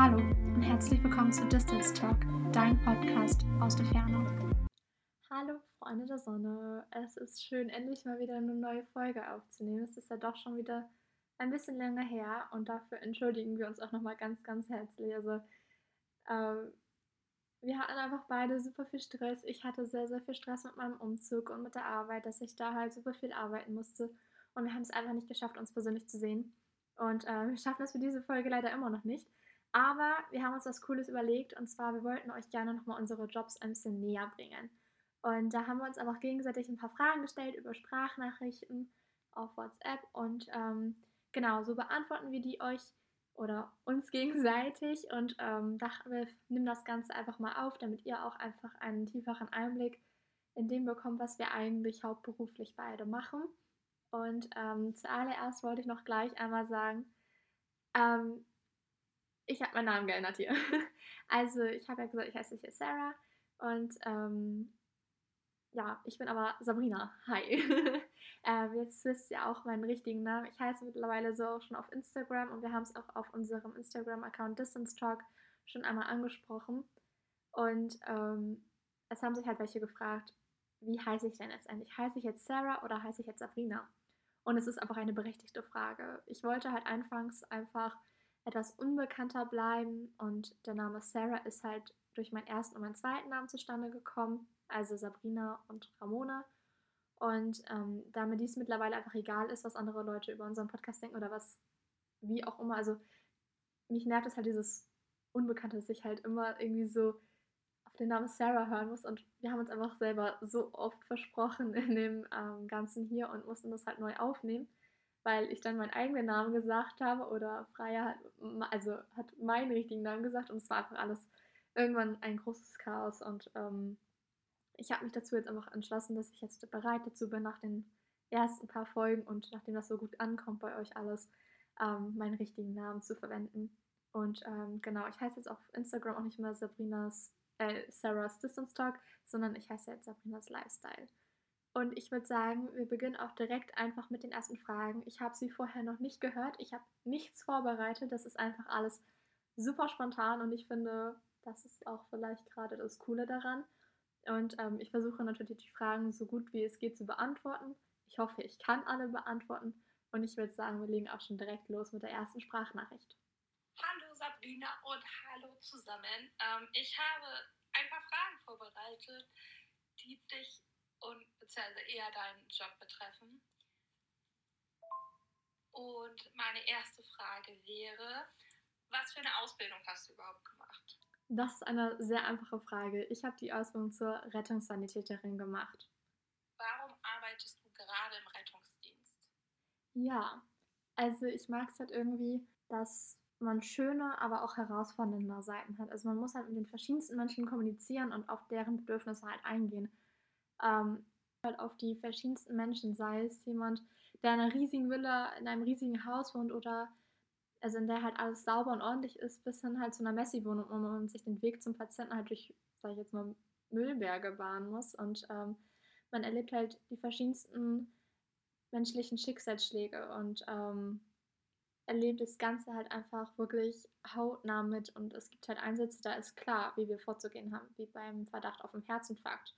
Hallo und herzlich willkommen zu Distance Talk, dein Podcast aus der Ferne. Hallo Freunde der Sonne, es ist schön, endlich mal wieder eine neue Folge aufzunehmen. Es ist ja doch schon wieder ein bisschen länger her und dafür entschuldigen wir uns auch nochmal ganz, ganz herzlich. Also, ähm, wir hatten einfach beide super viel Stress. Ich hatte sehr, sehr viel Stress mit meinem Umzug und mit der Arbeit, dass ich da halt super viel arbeiten musste. Und wir haben es einfach nicht geschafft, uns persönlich zu sehen. Und äh, wir schaffen es für diese Folge leider immer noch nicht. Aber wir haben uns was Cooles überlegt und zwar, wir wollten euch gerne nochmal unsere Jobs ein bisschen näher bringen. Und da haben wir uns einfach gegenseitig ein paar Fragen gestellt über Sprachnachrichten auf WhatsApp und ähm, genau, so beantworten wir die euch oder uns gegenseitig und ähm, dachten wir, nehmen das Ganze einfach mal auf, damit ihr auch einfach einen tieferen Einblick in dem bekommt, was wir eigentlich hauptberuflich beide machen. Und ähm, zuallererst wollte ich noch gleich einmal sagen, ähm, ich habe meinen Namen geändert hier. also ich habe ja gesagt, ich heiße hier Sarah und ähm, ja, ich bin aber Sabrina. Hi. äh, jetzt wisst ihr auch meinen richtigen Namen. Ich heiße mittlerweile so schon auf Instagram und wir haben es auch auf unserem Instagram-Account Distance Talk schon einmal angesprochen. Und ähm, es haben sich halt welche gefragt, wie heiße ich denn jetzt eigentlich? Heiße ich jetzt Sarah oder heiße ich jetzt Sabrina? Und es ist einfach eine berechtigte Frage. Ich wollte halt anfangs einfach etwas unbekannter bleiben und der Name Sarah ist halt durch meinen ersten und meinen zweiten Namen zustande gekommen also Sabrina und Ramona. Und ähm, da mir dies mittlerweile einfach egal ist, was andere Leute über unseren Podcast denken oder was, wie auch immer, also mich nervt es halt dieses Unbekannte, dass ich halt immer irgendwie so auf den Namen Sarah hören muss. Und wir haben uns einfach selber so oft versprochen in dem ähm, Ganzen hier und mussten das halt neu aufnehmen, weil ich dann meinen eigenen Namen gesagt habe oder Freya hat, also hat meinen richtigen Namen gesagt und es war einfach alles irgendwann ein großes Chaos und ähm, ich habe mich dazu jetzt einfach entschlossen, dass ich jetzt bereit dazu bin, nach den ersten paar Folgen und nachdem das so gut ankommt bei euch alles, ähm, meinen richtigen Namen zu verwenden. Und ähm, genau, ich heiße jetzt auf Instagram auch nicht mehr Sabrinas, äh, Sarah's Distance Talk, sondern ich heiße jetzt Sabrinas Lifestyle. Und ich würde sagen, wir beginnen auch direkt einfach mit den ersten Fragen. Ich habe sie vorher noch nicht gehört. Ich habe nichts vorbereitet. Das ist einfach alles super spontan und ich finde, das ist auch vielleicht gerade das Coole daran. Und ähm, ich versuche natürlich die Fragen so gut wie es geht zu beantworten. Ich hoffe, ich kann alle beantworten. Und ich würde sagen, wir legen auch schon direkt los mit der ersten Sprachnachricht. Hallo Sabrina und hallo zusammen. Ähm, ich habe ein paar Fragen vorbereitet, die dich und beziehungsweise eher deinen Job betreffen. Und meine erste Frage wäre, was für eine Ausbildung hast du überhaupt gemacht? Das ist eine sehr einfache Frage. Ich habe die Ausbildung zur Rettungssanitäterin gemacht. Warum arbeitest du gerade im Rettungsdienst? Ja, also ich mag es halt irgendwie, dass man schöne, aber auch herausfordernde Seiten hat. Also man muss halt mit den verschiedensten Menschen kommunizieren und auf deren Bedürfnisse halt eingehen. Ähm, halt auf die verschiedensten Menschen, sei es jemand, der in einer riesigen Villa, in einem riesigen Haus wohnt oder also in der halt alles sauber und ordentlich ist, bis hin halt zu einer Messi-Wohnung, wo man sich den Weg zum Patienten halt durch, sag ich jetzt mal, Müllberge bahnen muss. Und ähm, man erlebt halt die verschiedensten menschlichen Schicksalsschläge und ähm, erlebt das Ganze halt einfach wirklich hautnah mit. Und es gibt halt Einsätze, da ist klar, wie wir vorzugehen haben, wie beim Verdacht auf einen Herzinfarkt.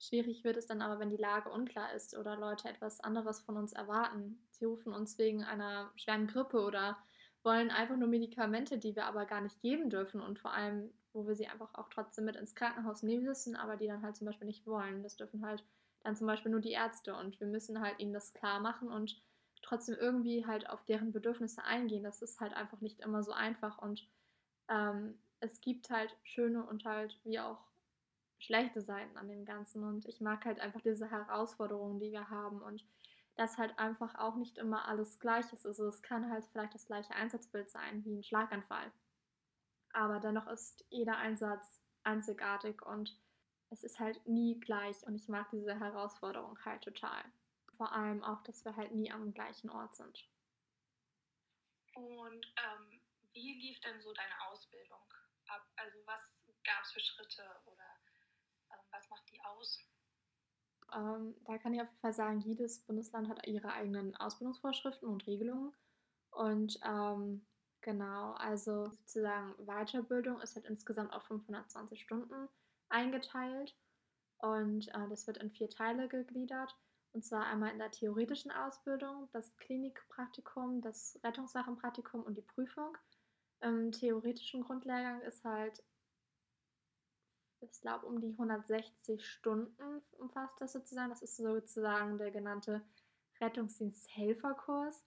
Schwierig wird es dann aber, wenn die Lage unklar ist oder Leute etwas anderes von uns erwarten. Sie rufen uns wegen einer schweren Grippe oder wollen einfach nur Medikamente, die wir aber gar nicht geben dürfen und vor allem, wo wir sie einfach auch trotzdem mit ins Krankenhaus nehmen müssen, aber die dann halt zum Beispiel nicht wollen. Das dürfen halt dann zum Beispiel nur die Ärzte und wir müssen halt ihnen das klar machen und trotzdem irgendwie halt auf deren Bedürfnisse eingehen. Das ist halt einfach nicht immer so einfach und ähm, es gibt halt schöne und halt wie auch schlechte Seiten an dem Ganzen und ich mag halt einfach diese Herausforderungen, die wir haben und dass halt einfach auch nicht immer alles gleich ist. Also es kann halt vielleicht das gleiche Einsatzbild sein wie ein Schlaganfall. Aber dennoch ist jeder Einsatz einzigartig und es ist halt nie gleich und ich mag diese Herausforderung halt total. Vor allem auch, dass wir halt nie am gleichen Ort sind. Und ähm, wie lief denn so deine Ausbildung ab? Also was gab es für Schritte oder was macht die aus? Ähm, da kann ich auf jeden Fall sagen, jedes Bundesland hat ihre eigenen Ausbildungsvorschriften und Regelungen. Und ähm, Genau, also sozusagen Weiterbildung ist halt insgesamt auf 520 Stunden eingeteilt und äh, das wird in vier Teile gegliedert. Und zwar einmal in der theoretischen Ausbildung, das Klinikpraktikum, das Rettungswachenpraktikum und die Prüfung. Im theoretischen Grundlehrgang ist halt, ich glaube, um die 160 Stunden umfasst das sozusagen. Das ist sozusagen der genannte Rettungsdiensthelferkurs.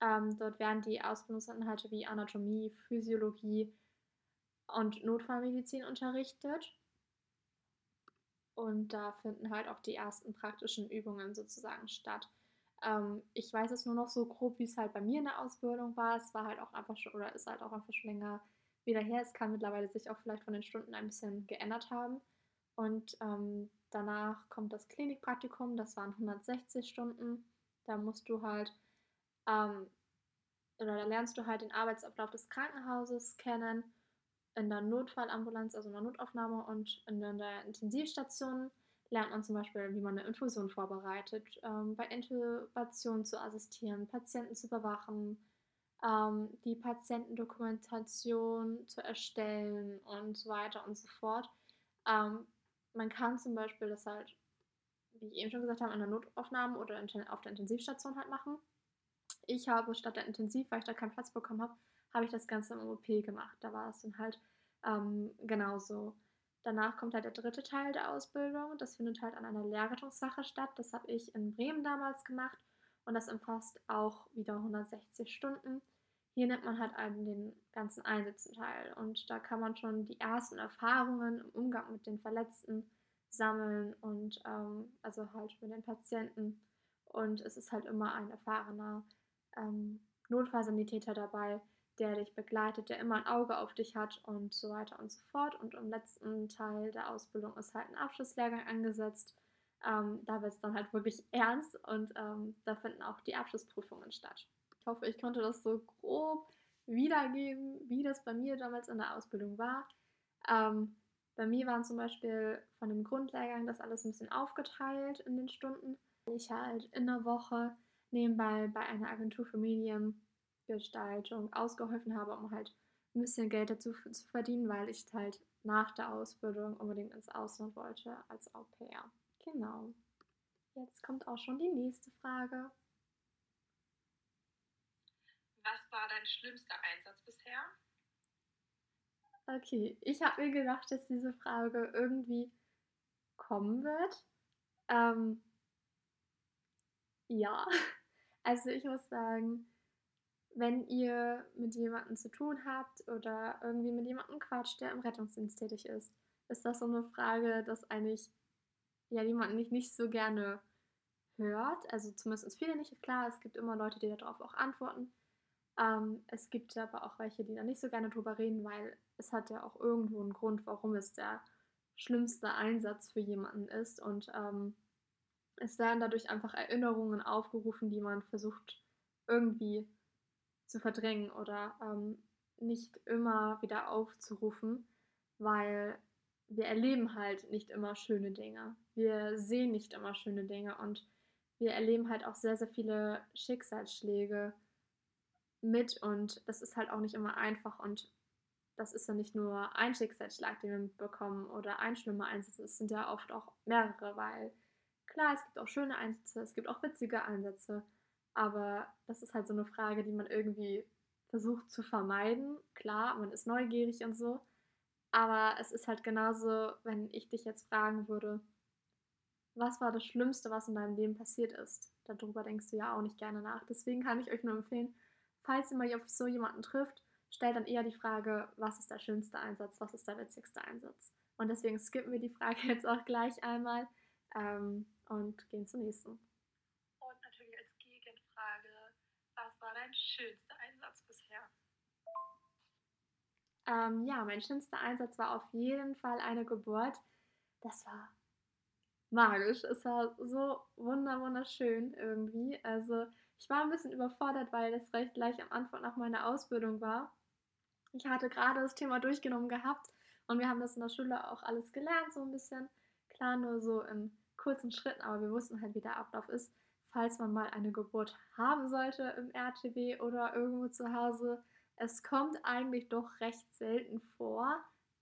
Ähm, dort werden die Ausbildungsinhalte wie Anatomie, Physiologie und Notfallmedizin unterrichtet. Und da finden halt auch die ersten praktischen Übungen sozusagen statt. Ähm, ich weiß es nur noch so grob, wie es halt bei mir in der Ausbildung war. Es war halt auch einfach schon, oder ist halt auch einfach schon länger wieder her. Es kann mittlerweile sich auch vielleicht von den Stunden ein bisschen geändert haben. Und ähm, danach kommt das Klinikpraktikum, das waren 160 Stunden. Da musst du halt, ähm, oder da lernst du halt den Arbeitsablauf des Krankenhauses kennen in der Notfallambulanz, also in der Notaufnahme und in der Intensivstation lernt man zum Beispiel, wie man eine Infusion vorbereitet, ähm, bei Intubation zu assistieren, Patienten zu überwachen, ähm, die Patientendokumentation zu erstellen und so weiter und so fort. Ähm, man kann zum Beispiel das halt, wie ich eben schon gesagt habe, in der Notaufnahme oder auf der Intensivstation halt machen. Ich habe statt der Intensiv, weil ich da keinen Platz bekommen habe, habe ich das Ganze im OP gemacht. Da war es dann halt ähm, genauso. Danach kommt halt der dritte Teil der Ausbildung. Das findet halt an einer Lehrrettungssache statt. Das habe ich in Bremen damals gemacht und das umfasst auch wieder 160 Stunden. Hier nimmt man halt an den ganzen Einsätzen teil und da kann man schon die ersten Erfahrungen im Umgang mit den Verletzten sammeln und ähm, also halt mit den Patienten. Und es ist halt immer ein erfahrener ähm, Notfallsanitäter dabei, der dich begleitet, der immer ein Auge auf dich hat und so weiter und so fort. Und im letzten Teil der Ausbildung ist halt ein Abschlusslehrgang angesetzt. Ähm, da wird es dann halt wirklich ernst und ähm, da finden auch die Abschlussprüfungen statt. Ich hoffe, ich konnte das so grob wiedergeben, wie das bei mir damals in der Ausbildung war. Ähm, bei mir waren zum Beispiel von dem Grundlehrgang das alles ein bisschen aufgeteilt in den Stunden. Ich halt in der Woche nebenbei bei einer Agentur für Medien Gestaltung ausgeholfen habe, um halt ein bisschen Geld dazu zu verdienen, weil ich halt nach der Ausbildung unbedingt ins Ausland wollte als Au pair. Genau. Jetzt kommt auch schon die nächste Frage. Was war dein schlimmster Einsatz bisher? Okay, ich habe mir gedacht, dass diese Frage irgendwie kommen wird. Ähm, ja, also ich muss sagen, wenn ihr mit jemandem zu tun habt oder irgendwie mit jemandem quatscht, der im Rettungsdienst tätig ist, ist das so eine Frage, dass eigentlich ja jemand nicht, nicht so gerne hört. Also zumindest viele nicht. Klar, es gibt immer Leute, die darauf auch antworten. Ähm, es gibt aber auch welche, die da nicht so gerne drüber reden, weil es hat ja auch irgendwo einen Grund, warum es der schlimmste Einsatz für jemanden ist. Und ähm, es werden dadurch einfach Erinnerungen aufgerufen, die man versucht irgendwie zu verdrängen oder ähm, nicht immer wieder aufzurufen, weil wir erleben halt nicht immer schöne Dinge. Wir sehen nicht immer schöne Dinge und wir erleben halt auch sehr, sehr viele Schicksalsschläge mit und das ist halt auch nicht immer einfach und das ist ja nicht nur ein Schicksalsschlag, den wir mitbekommen oder ein schlimmer Einsatz, es sind ja oft auch mehrere, weil klar, es gibt auch schöne Einsätze, es gibt auch witzige Einsätze, aber das ist halt so eine Frage, die man irgendwie versucht zu vermeiden. Klar, man ist neugierig und so. Aber es ist halt genauso, wenn ich dich jetzt fragen würde, was war das Schlimmste, was in deinem Leben passiert ist? Darüber denkst du ja auch nicht gerne nach. Deswegen kann ich euch nur empfehlen, falls ihr mal auf so jemanden trifft, stellt dann eher die Frage, was ist der schönste Einsatz, was ist der witzigste Einsatz? Und deswegen skippen wir die Frage jetzt auch gleich einmal ähm, und gehen zur nächsten. dein schönster Ähm, ja, mein schönster Einsatz war auf jeden Fall eine Geburt. Das war magisch. Es war so wunder wunderschön irgendwie. Also ich war ein bisschen überfordert, weil das recht gleich am Anfang nach meiner Ausbildung war. Ich hatte gerade das Thema durchgenommen gehabt und wir haben das in der Schule auch alles gelernt, so ein bisschen. Klar, nur so in kurzen Schritten, aber wir wussten halt, wie der Ablauf ist falls man mal eine Geburt haben sollte im RTW oder irgendwo zu Hause, Es kommt eigentlich doch recht selten vor,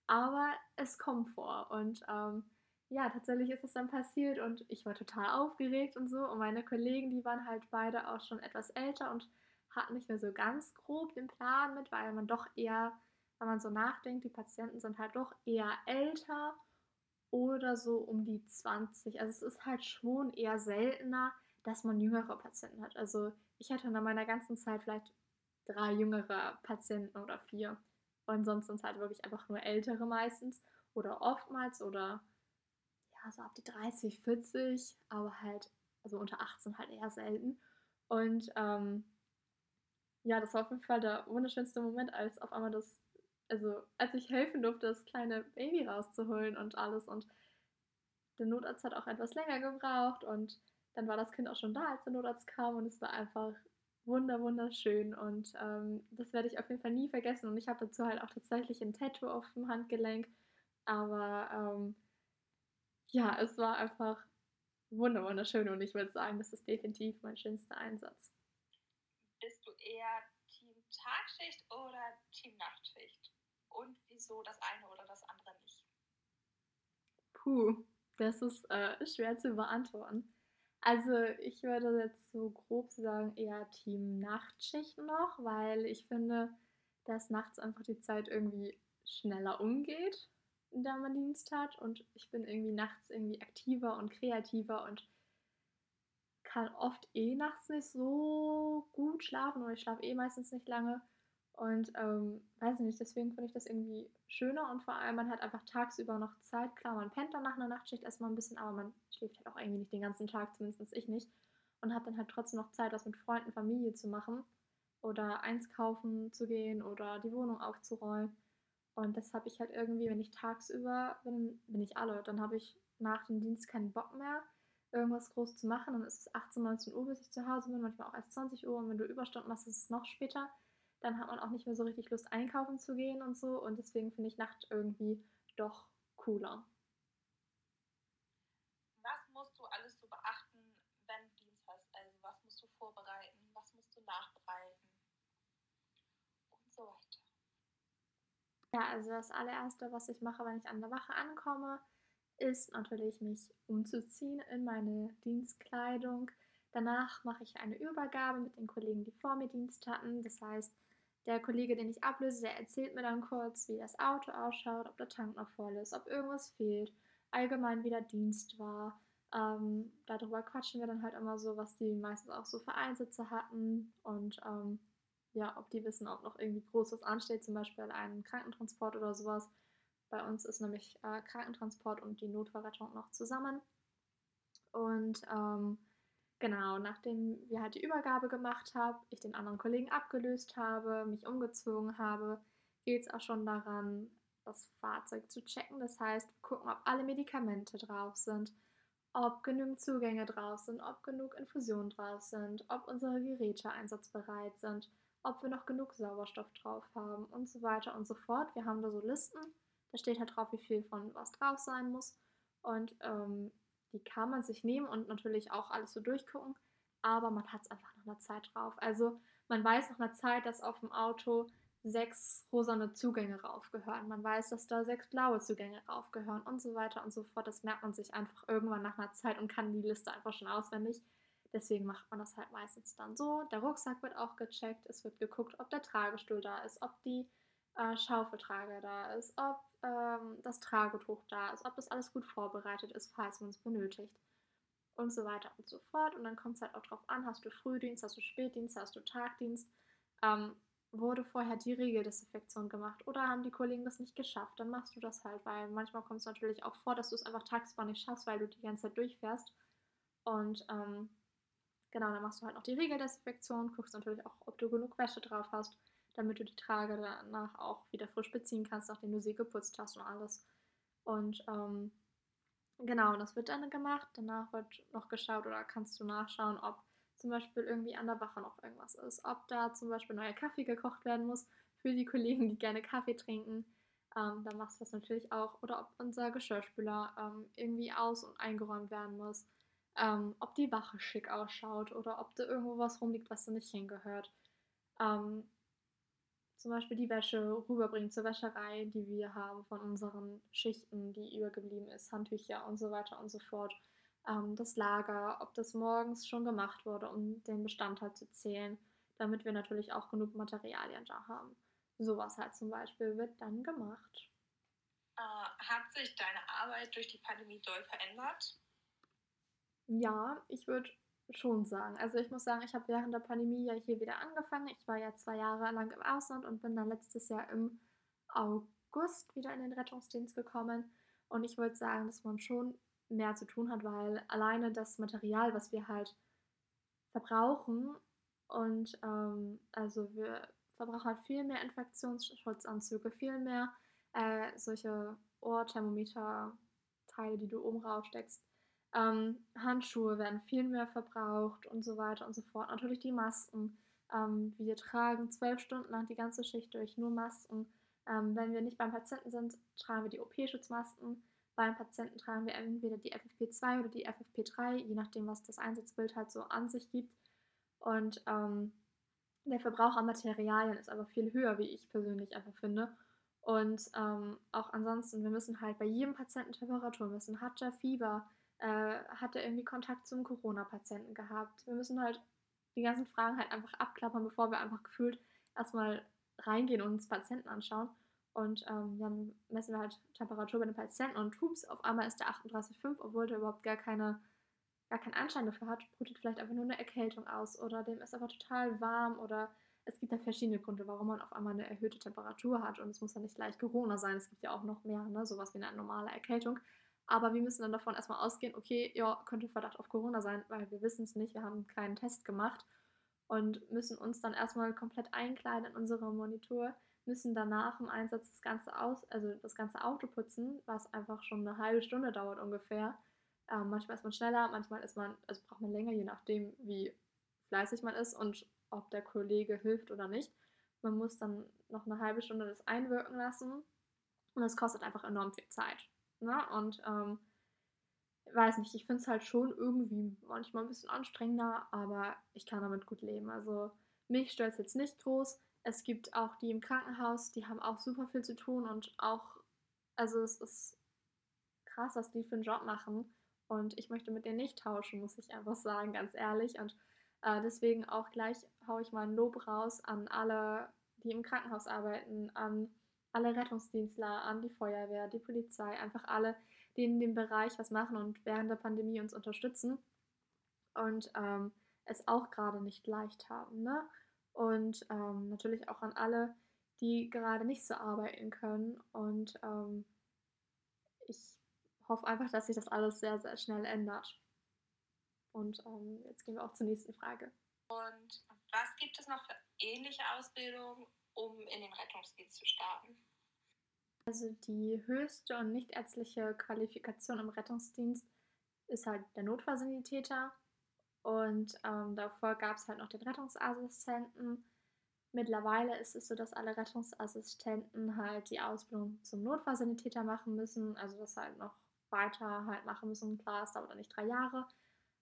aber es kommt vor. Und ähm, ja, tatsächlich ist es dann passiert und ich war total aufgeregt und so. Und meine Kollegen, die waren halt beide auch schon etwas älter und hatten nicht mehr so ganz grob den Plan mit, weil man doch eher, wenn man so nachdenkt, die Patienten sind halt doch eher älter oder so um die 20. Also es ist halt schon eher seltener, dass man jüngere Patienten hat. Also ich hatte in meiner ganzen Zeit vielleicht drei jüngere Patienten oder vier. Und sonst sind es halt wirklich einfach nur ältere meistens oder oftmals oder ja, so ab die 30, 40, aber halt, also unter 18 halt eher selten. Und ähm, ja, das war auf jeden Fall der wunderschönste Moment, als auf einmal das, also als ich helfen durfte, das kleine Baby rauszuholen und alles. Und der Notarzt hat auch etwas länger gebraucht und dann war das Kind auch schon da, als der Notarzt kam und es war einfach wunder wunderschön und ähm, das werde ich auf jeden Fall nie vergessen und ich habe dazu halt auch tatsächlich ein Tattoo auf dem Handgelenk, aber ähm, ja, es war einfach wunder wunderschön und ich würde sagen, das ist definitiv mein schönster Einsatz. Bist du eher Team Tagschicht oder Team Nachtschicht? Und wieso das eine oder das andere nicht? Puh, das ist äh, schwer zu beantworten. Also ich würde jetzt so grob sagen eher Team Nachtschicht noch, weil ich finde, dass nachts einfach die Zeit irgendwie schneller umgeht, der man Dienst hat. Und ich bin irgendwie nachts irgendwie aktiver und kreativer und kann oft eh nachts nicht so gut schlafen oder ich schlafe eh meistens nicht lange und ähm, weiß nicht, deswegen finde ich das irgendwie schöner und vor allem man hat einfach tagsüber noch Zeit. Klar, man pennt dann nach einer Nachtschicht erstmal ein bisschen, aber man schläft halt auch irgendwie nicht den ganzen Tag, zumindest ich nicht. Und hat dann halt trotzdem noch Zeit, was mit Freunden, Familie zu machen oder eins kaufen zu gehen oder die Wohnung aufzuräumen. Und das habe ich halt irgendwie, wenn ich tagsüber bin, bin ich alle. Dann habe ich nach dem Dienst keinen Bock mehr, irgendwas groß zu machen. Dann ist es 18, 19 Uhr, bis ich zu Hause bin, manchmal auch erst 20 Uhr. Und wenn du Überstunden machst, ist es noch später dann hat man auch nicht mehr so richtig Lust einkaufen zu gehen und so. Und deswegen finde ich Nacht irgendwie doch cooler. Was musst du alles so beachten, wenn du Dienst hast? Also was musst du vorbereiten, was musst du nachbereiten und so weiter. Ja, also das allererste, was ich mache, wenn ich an der Wache ankomme, ist natürlich mich umzuziehen in meine Dienstkleidung. Danach mache ich eine Übergabe mit den Kollegen, die vor mir Dienst hatten. Das heißt, der Kollege, den ich ablöse, der erzählt mir dann kurz, wie das Auto ausschaut, ob der Tank noch voll ist, ob irgendwas fehlt, allgemein wie der Dienst war. Ähm, darüber quatschen wir dann halt immer so, was die meistens auch so für Einsitze hatten und ähm, ja, ob die wissen, ob noch irgendwie Großes ansteht, zum Beispiel einen Krankentransport oder sowas. Bei uns ist nämlich äh, Krankentransport und die Notfallrettung noch zusammen. Und ähm, Genau, nachdem wir halt die Übergabe gemacht haben, ich den anderen Kollegen abgelöst habe, mich umgezogen habe, geht es auch schon daran, das Fahrzeug zu checken. Das heißt, gucken, ob alle Medikamente drauf sind, ob genügend Zugänge drauf sind, ob genug Infusionen drauf sind, ob unsere Geräte einsatzbereit sind, ob wir noch genug Sauerstoff drauf haben und so weiter und so fort. Wir haben da so Listen, da steht halt drauf, wie viel von was drauf sein muss. Und ähm, die kann man sich nehmen und natürlich auch alles so durchgucken, aber man hat es einfach nach einer Zeit drauf. Also man weiß nach einer Zeit, dass auf dem Auto sechs rosane Zugänge raufgehören. Man weiß, dass da sechs blaue Zugänge raufgehören und so weiter und so fort. Das merkt man sich einfach irgendwann nach einer Zeit und kann die Liste einfach schon auswendig. Deswegen macht man das halt meistens dann so. Der Rucksack wird auch gecheckt. Es wird geguckt, ob der Tragestuhl da ist, ob die äh, Schaufeltrager da ist, ob ähm, das Tragetuch da ist, ob das alles gut vorbereitet ist, falls man es benötigt. Und so weiter und so fort. Und dann kommt es halt auch drauf an, hast du Frühdienst, hast du Spätdienst, hast du Tagdienst. Ähm, wurde vorher die Regeldesinfektion gemacht oder haben die Kollegen das nicht geschafft, dann machst du das halt, weil manchmal kommt es natürlich auch vor, dass du es einfach tagsüber nicht schaffst, weil du die ganze Zeit durchfährst. Und ähm, genau, dann machst du halt noch die Regeldesinfektion, guckst natürlich auch, ob du genug Wäsche drauf hast damit du die Trage danach auch wieder frisch beziehen kannst, nachdem du sie geputzt hast und alles. Und ähm, genau, das wird dann gemacht. Danach wird noch geschaut oder kannst du nachschauen, ob zum Beispiel irgendwie an der Wache noch irgendwas ist. Ob da zum Beispiel neuer Kaffee gekocht werden muss für die Kollegen, die gerne Kaffee trinken. Ähm, dann machst du das natürlich auch. Oder ob unser Geschirrspüler ähm, irgendwie aus- und eingeräumt werden muss. Ähm, ob die Wache schick ausschaut oder ob da irgendwo was rumliegt, was da nicht hingehört. Zum Beispiel die Wäsche rüberbringen zur Wäscherei, die wir haben von unseren Schichten, die übergeblieben ist, Handtücher und so weiter und so fort. Ähm, das Lager, ob das morgens schon gemacht wurde, um den Bestand halt zu zählen, damit wir natürlich auch genug Materialien da haben. Sowas halt zum Beispiel wird dann gemacht. Äh, hat sich deine Arbeit durch die Pandemie doll verändert? Ja, ich würde schon sagen. Also ich muss sagen, ich habe während der Pandemie ja hier wieder angefangen. Ich war ja zwei Jahre lang im Ausland und bin dann letztes Jahr im August wieder in den Rettungsdienst gekommen. Und ich würde sagen, dass man schon mehr zu tun hat, weil alleine das Material, was wir halt verbrauchen und ähm, also wir verbrauchen halt viel mehr Infektionsschutzanzüge, viel mehr äh, solche Ohrthermometer-Teile, die du oben raufsteckst. Ähm, Handschuhe werden viel mehr verbraucht und so weiter und so fort. Natürlich die Masken. Ähm, wir tragen zwölf Stunden lang die ganze Schicht durch nur Masken. Ähm, wenn wir nicht beim Patienten sind, tragen wir die OP-Schutzmasken. Beim Patienten tragen wir entweder die FFP2 oder die FFP3, je nachdem, was das Einsatzbild halt so an sich gibt. Und ähm, der Verbrauch an Materialien ist aber viel höher, wie ich persönlich einfach finde. Und ähm, auch ansonsten, wir müssen halt bei jedem Patienten Temperatur messen. Hat er Fieber? Äh, hat er irgendwie Kontakt zum Corona-Patienten gehabt? Wir müssen halt die ganzen Fragen halt einfach abklappern, bevor wir einfach gefühlt erstmal reingehen und uns Patienten anschauen. Und ähm, dann messen wir halt Temperatur bei den Patienten und hups, auf einmal ist der 38,5, obwohl der überhaupt gar keine gar keinen Anschein dafür hat, brütet vielleicht einfach nur eine Erkältung aus oder dem ist einfach total warm oder es gibt da verschiedene Gründe, warum man auf einmal eine erhöhte Temperatur hat und es muss ja nicht gleich Corona sein, es gibt ja auch noch mehr, ne, sowas wie eine normale Erkältung. Aber wir müssen dann davon erstmal ausgehen, okay, ja, könnte Verdacht auf Corona sein, weil wir wissen es nicht, wir haben keinen Test gemacht und müssen uns dann erstmal komplett einkleiden in unsere Monitor, müssen danach im Einsatz das ganze aus, also das ganze Auto putzen, was einfach schon eine halbe Stunde dauert ungefähr ähm, manchmal ist man schneller, manchmal ist man, also braucht man länger, je nachdem, wie fleißig man ist und ob der Kollege hilft oder nicht. Man muss dann noch eine halbe Stunde das einwirken lassen und das kostet einfach enorm viel Zeit. Ne? Und ähm, weiß nicht, ich finde es halt schon irgendwie manchmal ein bisschen anstrengender, aber ich kann damit gut leben. Also mich stört es jetzt nicht groß. Es gibt auch die im Krankenhaus, die haben auch super viel zu tun und auch, also es ist krass, was die für einen Job machen. Und ich möchte mit dir nicht tauschen, muss ich einfach sagen, ganz ehrlich. Und äh, deswegen auch gleich haue ich mal ein Lob raus an alle, die im Krankenhaus arbeiten, an alle Rettungsdienstler, an die Feuerwehr, die Polizei, einfach alle, die in dem Bereich was machen und während der Pandemie uns unterstützen und ähm, es auch gerade nicht leicht haben. Ne? Und ähm, natürlich auch an alle, die gerade nicht so arbeiten können. Und ähm, ich hoffe einfach, dass sich das alles sehr, sehr schnell ändert. Und ähm, jetzt gehen wir auch zur nächsten Frage. Und was gibt es noch für ähnliche Ausbildungen, um in den Rettungsdienst zu starten? Also die höchste und nichtärztliche Qualifikation im Rettungsdienst ist halt der Notfallsanitäter. Und ähm, davor gab es halt noch den Rettungsassistenten. Mittlerweile ist es so, dass alle Rettungsassistenten halt die Ausbildung zum Notfallsanitäter machen müssen. Also das halt noch weiter halt machen müssen. Klar, es dauert dann nicht drei Jahre,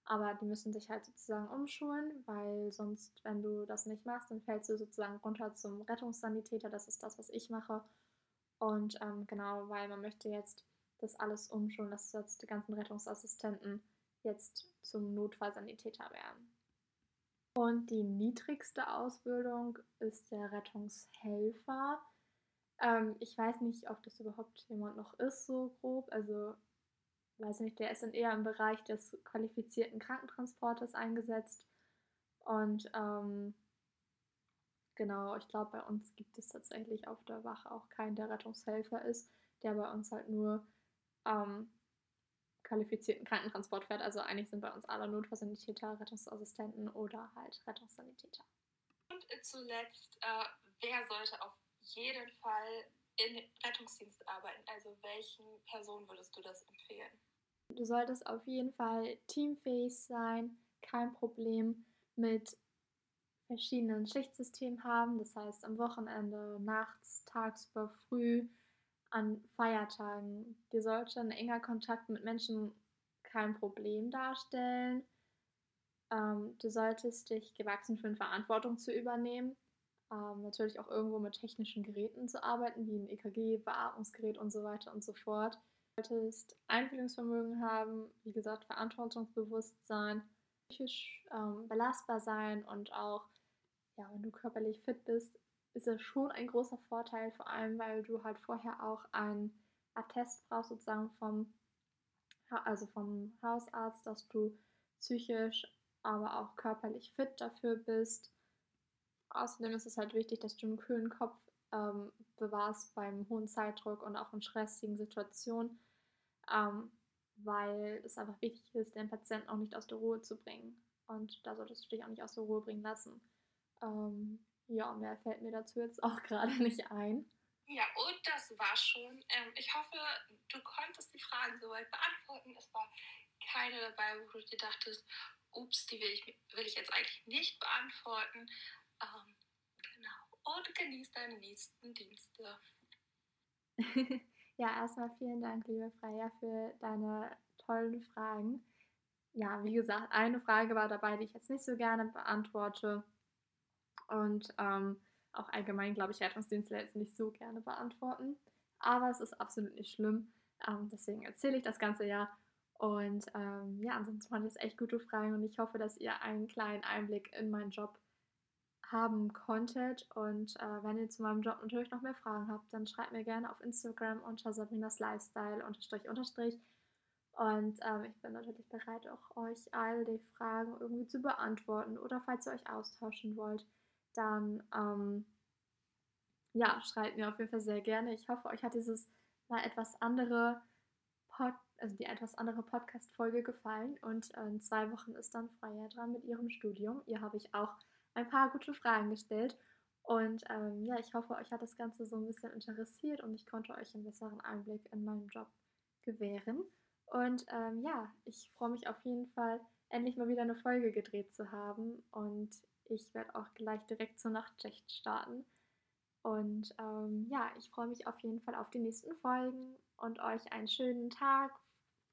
aber die müssen sich halt sozusagen umschulen, weil sonst, wenn du das nicht machst, dann fällst du sozusagen runter zum Rettungssanitäter. Das ist das, was ich mache. Und ähm, genau, weil man möchte jetzt das alles umschulen, dass jetzt die ganzen Rettungsassistenten jetzt zum Notfallsanitäter werden. Und die niedrigste Ausbildung ist der Rettungshelfer. Ähm, ich weiß nicht, ob das überhaupt jemand noch ist, so grob. Also weiß nicht, der ist dann eher im Bereich des qualifizierten Krankentransportes eingesetzt. Und ähm, genau, ich glaube, bei uns gibt es tatsächlich auf der Wache auch keinen, der Rettungshelfer ist, der bei uns halt nur ähm, qualifizierten Krankentransport fährt. Also eigentlich sind bei uns alle Notfallsanitäter, Rettungsassistenten oder halt Rettungssanitäter. Und zuletzt, äh, wer sollte auf jeden Fall in Rettungsdienst arbeiten? Also welchen Personen würdest du das empfehlen? Du solltest auf jeden Fall teamfähig sein, kein Problem mit verschiedenen Schichtsystemen haben, das heißt am Wochenende, nachts, tagsüber, früh, an Feiertagen. Dir sollte ein enger Kontakt mit Menschen kein Problem darstellen. Ähm, du solltest dich gewachsen fühlen, Verantwortung zu übernehmen. ähm, natürlich auch irgendwo mit technischen Geräten zu arbeiten, wie ein EKG, Beatmungsgerät und so weiter und so fort. Solltest Einfühlungsvermögen haben, wie gesagt, Verantwortungsbewusstsein, psychisch ähm, belastbar sein und auch, ja, wenn du körperlich fit bist, ist es schon ein großer Vorteil, vor allem weil du halt vorher auch ein Attest brauchst, sozusagen vom, also vom Hausarzt, dass du psychisch, aber auch körperlich fit dafür bist. Außerdem ist es halt wichtig, dass du einen kühlen Kopf ähm, bewahrst beim hohen Zeitdruck und auch in stressigen Situationen, ähm, weil es einfach wichtig ist, den Patienten auch nicht aus der Ruhe zu bringen. Und da solltest du dich auch nicht aus der Ruhe bringen lassen. Ähm, ja, mehr fällt mir dazu jetzt auch gerade nicht ein. Ja, und das war schon. Ähm, ich hoffe, du konntest die Fragen soweit beantworten. Es war keine dabei, wo du dir dachtest, ups, die will ich, will ich jetzt eigentlich nicht beantworten. Ähm, genau. Und genieß deine nächsten Dienste. ja, erstmal vielen Dank, liebe Freya, für deine tollen Fragen. Ja, wie gesagt, eine Frage war dabei, die ich jetzt nicht so gerne beantworte. Und ähm, auch allgemein, glaube ich, Rettungsdienstler jetzt nicht so gerne beantworten. Aber es ist absolut nicht schlimm. Ähm, deswegen erzähle ich das Ganze ja. Und ähm, ja, ansonsten waren das echt gute Fragen und ich hoffe, dass ihr einen kleinen Einblick in meinen Job haben konntet. Und äh, wenn ihr zu meinem Job natürlich noch mehr Fragen habt, dann schreibt mir gerne auf Instagram unter Sabrinas Lifestyle unterstrich unterstrich. Und ähm, ich bin natürlich bereit, auch euch all die Fragen irgendwie zu beantworten oder falls ihr euch austauschen wollt dann ähm, ja, schreibt mir auf jeden Fall sehr gerne. Ich hoffe, euch hat dieses mal etwas andere Pod, also die etwas andere Podcast-Folge gefallen. Und äh, in zwei Wochen ist dann Freya dran mit ihrem Studium. Ihr habe ich auch ein paar gute Fragen gestellt. Und ähm, ja, ich hoffe, euch hat das Ganze so ein bisschen interessiert und ich konnte euch einen besseren Einblick in meinen Job gewähren. Und ähm, ja, ich freue mich auf jeden Fall, endlich mal wieder eine Folge gedreht zu haben. Und ich werde auch gleich direkt zur Nachtschicht starten. Und ähm, ja, ich freue mich auf jeden Fall auf die nächsten Folgen und euch einen schönen Tag,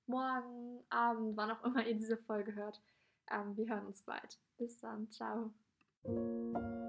morgen, Abend, wann auch immer ihr diese Folge hört. Ähm, wir hören uns bald. Bis dann. Ciao. Música